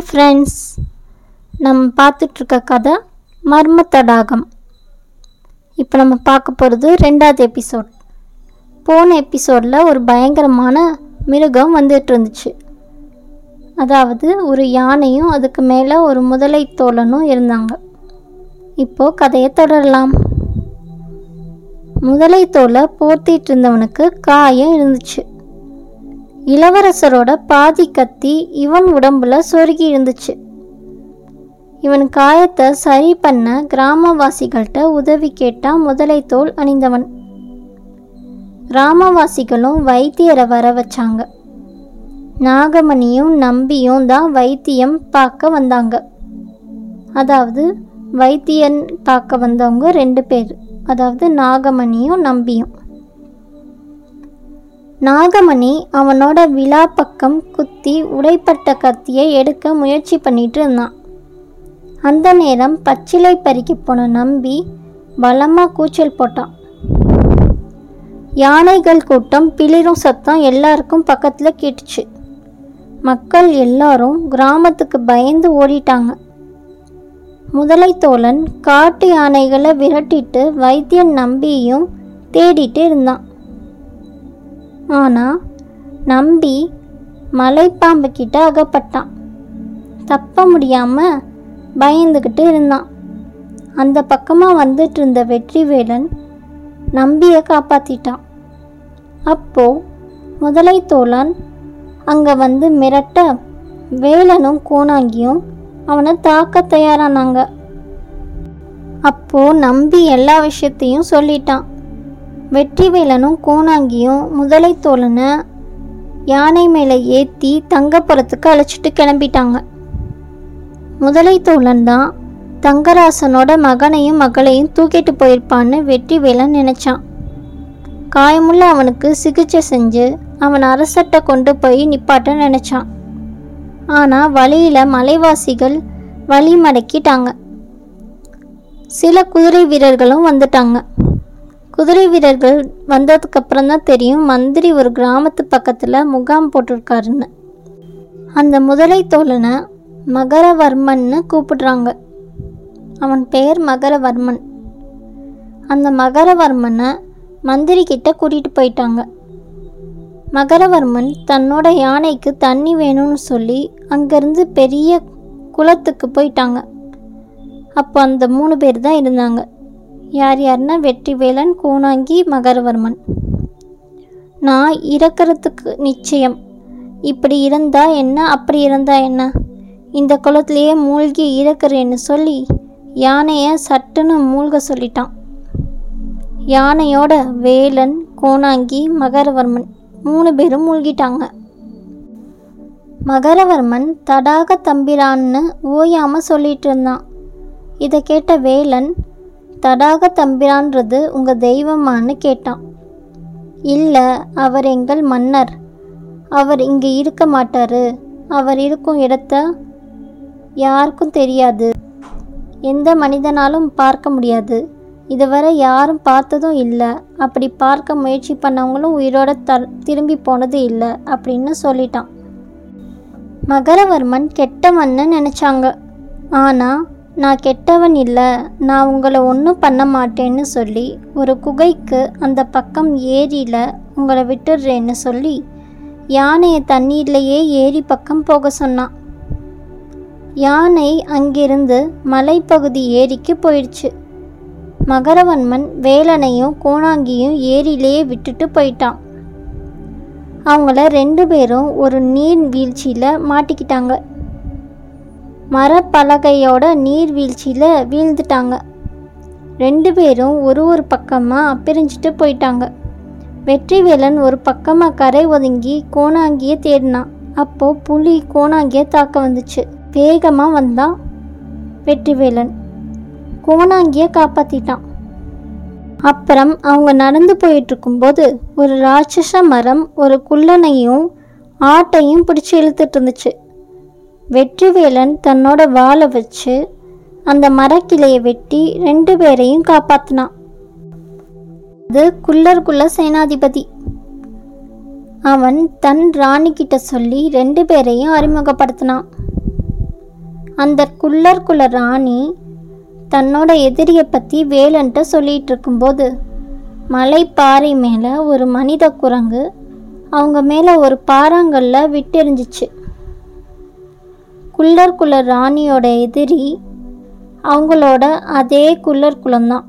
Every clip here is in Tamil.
ஹாய் ஃப்ரெண்ட்ஸ் நம்ம பார்த்துட்ருக்க கதை மர்ம தடாகம் இப்போ நம்ம பார்க்க போகிறது ரெண்டாவது எபிசோட் போன எபிசோடில் ஒரு பயங்கரமான மிருகம் வந்துட்டு இருந்துச்சு அதாவது ஒரு யானையும் அதுக்கு மேலே ஒரு முதலை தோழனும் இருந்தாங்க. இப்போது கதையை தொடரலாம். முதலை தோலை போர்த்திட்டு இருந்தவனுக்கு காயம் இருந்துச்சு. இளவரசரோட பாதி கத்தி இவன் உடம்புல சொருகி இருந்துச்சு. இவன் காயத்தை சரி பண்ண கிராமவாசிகள்கிட்ட உதவி கேட்டான் முதலை தோல் அணிந்தவன். கிராமவாசிகளும் வைத்தியரை வர வச்சாங்க. நாகமணியும் நம்பியும் தான் வைத்தியம் பார்க்க வந்தாங்க. அதாவது வைத்தியன் பார்க்க வந்தவங்க ரெண்டு பேர். அதாவது நாகமணியும் நம்பியும். நாகமணி அவனோட விழா பக்கம் குத்தி உடைப்பட்ட கத்தியை எடுக்க முயற்சி பண்ணிட்டு இருந்தான் அந்த நேரம் பச்சிலை பறிக்க போன நம்பி பலமாக கூச்சல் போட்டான். யானைகள் கூட்டம் பிளிரும் சத்தம் எல்லாருக்கும் பக்கத்தில் கேட்டுச்சு. மக்கள் எல்லாரும் கிராமத்துக்கு பயந்து ஓடிட்டாங்க. முதலை தோழன் காட்டு யானைகளை விரட்டிட்டு வைத்தியன் நம்பியும் தேடிட்டு இருந்தான். ஆனால் நம்பி மலைப்பாம்பு கிட்ட அகப்பட்டான். தப்ப முடியாமல் பயந்துக்கிட்டு இருந்தான். அந்த பக்கமாக வந்துட்டு இருந்த வெற்றிவேலன் நம்பியை காப்பாற்றிட்டான் அப்போ முதலை தோழன் அங்கே வந்து மிரட்ட வேலனும் கோணாங்கியும் அவனை தாக்க தயாரானாங்க. அப்போ நம்பி எல்லா விஷயத்தையும் சொல்லிட்டான். வெற்றிவேலனும் கோணாங்கியும் முதலை தோழனை யானை மேலே ஏற்றி தங்கப்புறத்துக்கு அழைச்சிட்டு கிளம்பிட்டாங்க. முதலை தோழன் தான் தங்கராசனோட மகனையும் மகளையும் தூக்கிட்டு போயிருப்பான்னு வெற்றிவேலன் நினைச்சான். காயமுள்ள அவனுக்கு சிகிச்சை செஞ்சு அவன் அரசட்டை கொண்டு போய் நிப்பாட்ட நினைச்சான். ஆனால் வழியில் மலைவாசிகள் வழி மடக்கிட்டாங்க. சில குதிரை வீரர்களும் வந்துட்டாங்க. குதிரை வீரர்கள் வந்ததுக்கு அப்புறம் தான் தெரியும் மந்திரி ஒரு கிராமத்து பக்கத்தில் முகாம் போட்டிருக்காருன்னு. அந்த முதலை தோழனை மகரவர்மன்னு கூப்பிடுறாங்க. அவன் பெயர் மகரவர்மன். அந்த மகரவர்மனை மந்திரி கிட்ட கூட்டிகிட்டு போயிட்டாங்க. மகரவர்மன் தன்னோட யானைக்கு தண்ணி வேணும்னு சொல்லி அங்கேருந்து பெரிய குளத்துக்கு போயிட்டாங்க. அப்போ அந்த மூணு பேர் தான் இருந்தாங்க. யார் யாருன்னா வெற்றிவேலன் கூணாங்கி மகரவர்மன். நான் இறக்கிறதுக்கு நிச்சயம். இப்படி இருந்தா என்ன அப்படி இருந்தா என்ன? இந்த குளத்திலேயே மூழ்கி இறக்குறேன்னு சொல்லி யானையை சட்டுன்னு மூழ்க சொல்லிட்டான். யானையோட வேலன் கோணாங்கி மகரவர்மன் மூணு பேரும் மூழ்கிட்டாங்க. மகரவர்மன் தடாக தம்பிரான்னு ஓயாமல் சொல்லிட்டு இருந்தான். இதை கேட்ட வேலன் தடாக தம்பிரான்றது உங்கள் தெய்வமான்னு கேட்டான். இல்லை அவர் எங்கள் மன்னர். அவர் இங்கே இருக்க மாட்டார். அவர் இருக்கும் இடத்த யாருக்கும் தெரியாது. எந்த மனிதனாலும் பார்க்க முடியாது. இதுவரை யாரும் பார்த்ததும் இல்லை. அப்படி பார்க்க முயற்சி பண்ணவங்களும் உயிரோட த திரும்பி போனது இல்லை அப்படின்னு சொல்லிட்டான். மகரவர்மன் கெட்ட மண்ணு நினச்சாங்க. ஆனால் நான் கெட்டவன் இல்லை நான் உங்களை ஒன்றும் பண்ண மாட்டேன்னு சொல்லி ஒரு குகைக்கு அந்த பக்கம் ஏரியில் உங்களை விட்டுடுறேன்னு சொல்லி யானையை தண்ணீர்லேயே ஏரி பக்கம் போக சொன்னான். யானை அங்கிருந்து மலைப்பகுதி ஏரிக்கு போயிடுச்சு. மகரவன்மன் வேலனையும் கோணாங்கியும் ஏரியிலேயே விட்டுட்டு போயிட்டான். அவங்கள ரெண்டு பேரும் ஒரு நீர் வீழ்ச்சியில் மாட்டிக்கிட்டாங்க. மரப்பலகையோட நீர்வீழ்ச்சியில் வீழ்ந்துட்டாங்க. ரெண்டு பேரும் ஒரு ஒரு பக்கமாக பிரிஞ்சுட்டு போயிட்டாங்க. வெற்றிவேலன் ஒரு பக்கமாக கரை ஒதுங்கி கோணாங்கியை தேடினான். அப்போது புலி கோணாங்கியை தாக்க வந்துச்சு. வேகமாக வந்தான் வெற்றிவேலன். கோணாங்கியை காப்பாற்றிட்டான் அப்புறம் அவங்க நடந்து போயிட்டுருக்கும்போது ஒரு ராட்சச மரம் ஒரு குள்ளனையும் ஆட்டையும் பிடிச்சி இழுத்துட்டு இருந்துச்சு. வெற்றிவேலன் தன்னோட வாளை வச்சு அந்த மரக்கிளையை வெட்டி ரெண்டு பேரையும் காப்பாத்தினான் அது குள்ளர்குள்ள சேனாதிபதி. அவன் தன் ராணி கிட்ட சொல்லி ரெண்டு பேரையும் அறிமுகப்படுத்தினான் அந்த குள்ளர் குல ராணி தன்னோட எதிரியை பற்றி வேலன்ட்ட சொல்லிகிட்டு இருக்கும்போது மலை பாறை மேலே ஒரு மனித குரங்கு அவங்க மேலே ஒரு பாறாங்கல்ல விட்டெறிஞ்சிச்சு. குள்ளர் குல ராணியோட எதிரி அவங்களோட அதே குள்ளர் குலம்தான்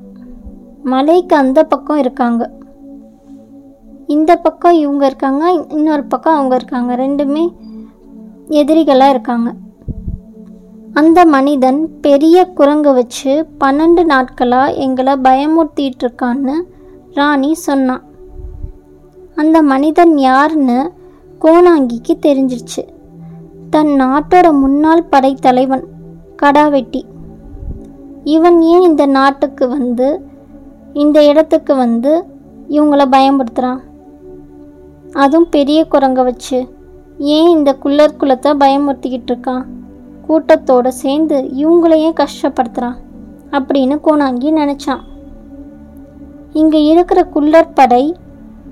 மலைக்கு அந்த பக்கம் இருக்காங்க. இந்த பக்கம் இவங்க இருக்காங்க இன்னொரு பக்கம் அவங்க இருக்காங்க. ரெண்டுமே எதிரிகளாக இருக்காங்க. அந்த மனிதன் பெரிய குரங்கு வச்சு பன்னெண்டு நாட்களாக எங்களை பயமுறுத்திட்டு இருக்கான்னு ராணி சொன்னான். அந்த மனிதன் யாருன்னு கோணாங்கிக்கு தெரிஞ்சிருச்சு. தன் நாட்டோட முன்னாள் படைத்தலைவன் கடாவெட்டி. இவன் ஏன் இந்த நாட்டுக்கு வந்து இந்த இடத்துக்கு வந்து இவங்கள பயன்படுத்துகிறான் அதுவும் பெரிய குரங்கை வச்சு. ஏன் இந்த குள்ளர் குலத்தை பயமுறுத்திக்கிட்டு இருக்கான்? கூட்டத்தோடு சேர்ந்து இவங்களையும் கஷ்டப்படுத்துகிறான் அப்படின்னு கோணாங்கி நினச்சான். இங்கே இருக்கிற குள்ளர் படை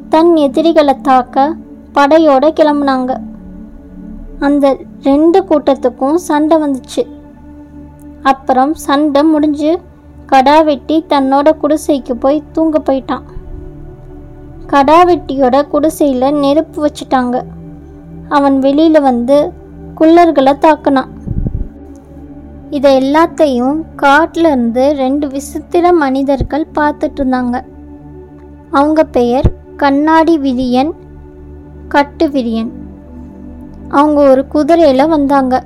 தன் எதிரிகளை தாக்க படையோடு கிளம்புனாங்க. அந்த ரெண்டு கூட்டத்துக்கும் சண்டை வந்துச்சு. அப்புறம் சண்டை முடிஞ்சு கடா வெட்டி தன்னோட குடிசைக்கு போய் தூங்க போயிட்டான். கடா வெட்டியோட குடிசையில் நெருப்பு வச்சுட்டாங்க. அவன் வெளியில் வந்து குள்ளர்களை தாக்குனான். இதை எல்லாத்தையும் காட்டுல இருந்து ரெண்டு விசித்திர மனிதர்கள் பார்த்துட்டு இருந்தாங்க. அவங்க பெயர் கண்ணாடி விரியன் கட்டு விரியன். அவங்க ஒரு குதிரையில் வந்தாங்க.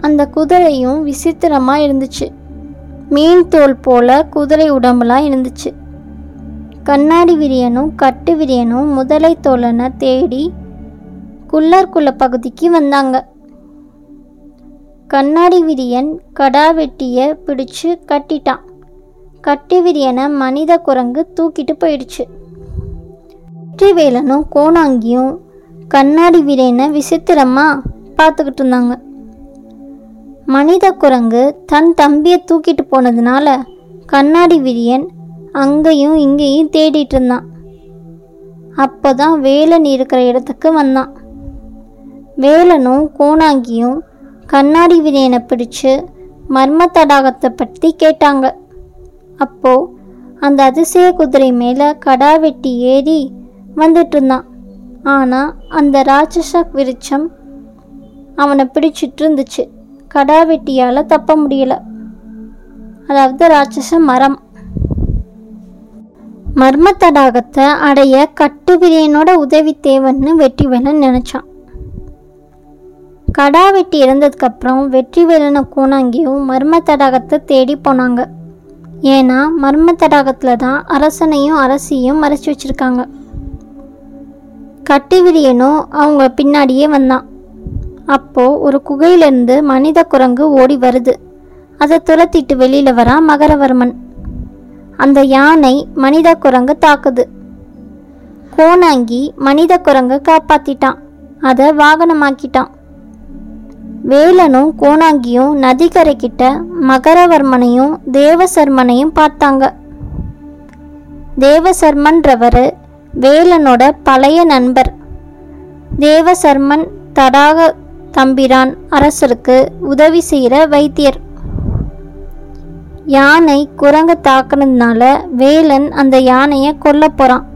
அந்த குதிரையும் விசித்திரமாக இருந்துச்சு. மீன் தோல் போல குதிரை உடம்புலாம் இருந்துச்சு. கண்ணாடி விரியனும் கட்டு விரியனும் முதலை தோழனை தேடி குள்ளர்குள்ள பகுதிக்கு வந்தாங்க. கண்ணாடி விரியன் கடா வெட்டியை பிடிச்சு கட்டிட்டான். கட்டு விரியனை மனித குரங்கு தூக்கிட்டு போயிடுச்சு. வெற்றிவேலனும் கோணாங்கியும் கண்ணாடி விரியனை விசித்திரமா பார்த்துக்கிட்டு இருந்தாங்க. மனித குரங்கு தன் தம்பியை தூக்கிட்டு போனதுனால கண்ணாடி விரியன் அங்கேயும் இங்கேயும் தேடிட்டு இருந்தான். அப்போதான் வேலன் இருக்கிற இடத்துக்கு வந்தான். வேலனும் கோணாங்கியும் கண்ணாடி விரியனை பிடிச்சு மர்ம தடாகத்தை பற்றி கேட்டாங்க. அப்போ அந்த அதிசய குதிரை மேலே கடா வெட்டி ஏறி வந்துட்டு இருந்தான். ஆனால் அந்த ராட்சச விருட்சம் அவனை பிடிச்சிட்டு இருந்துச்சு. கடா வெட்டியால் தப்ப முடியலை. அதாவது ராட்சச மரம். மர்ம தடாகத்தை அடைய கட்டுவிரியனோட உதவி தேவைன்னு வெற்றிவேலன் நினச்சான். கடா வெட்டி இறந்ததுக்கப்புறம் வெற்றிவேலனை கூணாங்கியும் மர்ம தடாகத்தை தேடி போனாங்க. ஏன்னா மர்ம தடாகத்தில் தான் அரசனையும் அரசியும் மறைச்சி வச்சிருக்காங்க. கட்டுவிரியனும் அவங்க பின்னாடியே வந்தான். அப்போ ஒரு குகையிலிருந்து மனித குரங்கு ஓடி வருது. அதை துரத்திட்டு வெளியில வரான் மகரவர்மன். அந்த யானை மனித குரங்கு தாக்குது. கோணாங்கி மனித குரங்கை காப்பாத்திட்டான். அதை வாகனமாக்கிட்டான். வேலனும் கோணாங்கியும் நதிக்கரைக்கிட்ட மகரவர்மனையும் தேவசர்மனையும் பார்த்தாங்க. தேவசர்மன்றவர் வேலனோட பழைய நண்பர். தேவசர்மன் தடாக தம்பிரான் அரசருக்கு உதவி செய்கிற வைத்தியர். யானை குரங்க தாக்குனதுனால வேலன் அந்த யானையை கொல்ல போகிறான்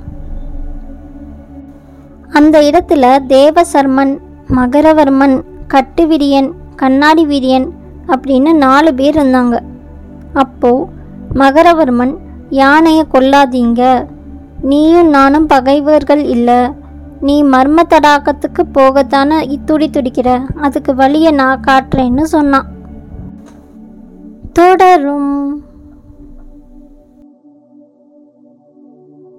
அந்த இடத்துல தேவசர்மன் மகரவர்மன் கட்டுவிரியன் கண்ணாடி வீரியன் அப்படின்னு நாலு பேர் இருந்தாங்க. அப்போ மகரவர்மன் யானையை கொல்லாதீங்க நீயும் நானும் பகைவர்கள் இல்லை. நீ மர்ம தடாகத்துக்கு போகத்தானே துடி துடிக்கிற? அதுக்கு வழியை நான் காட்டுறேன்னு சொன்னான். தொடரும்.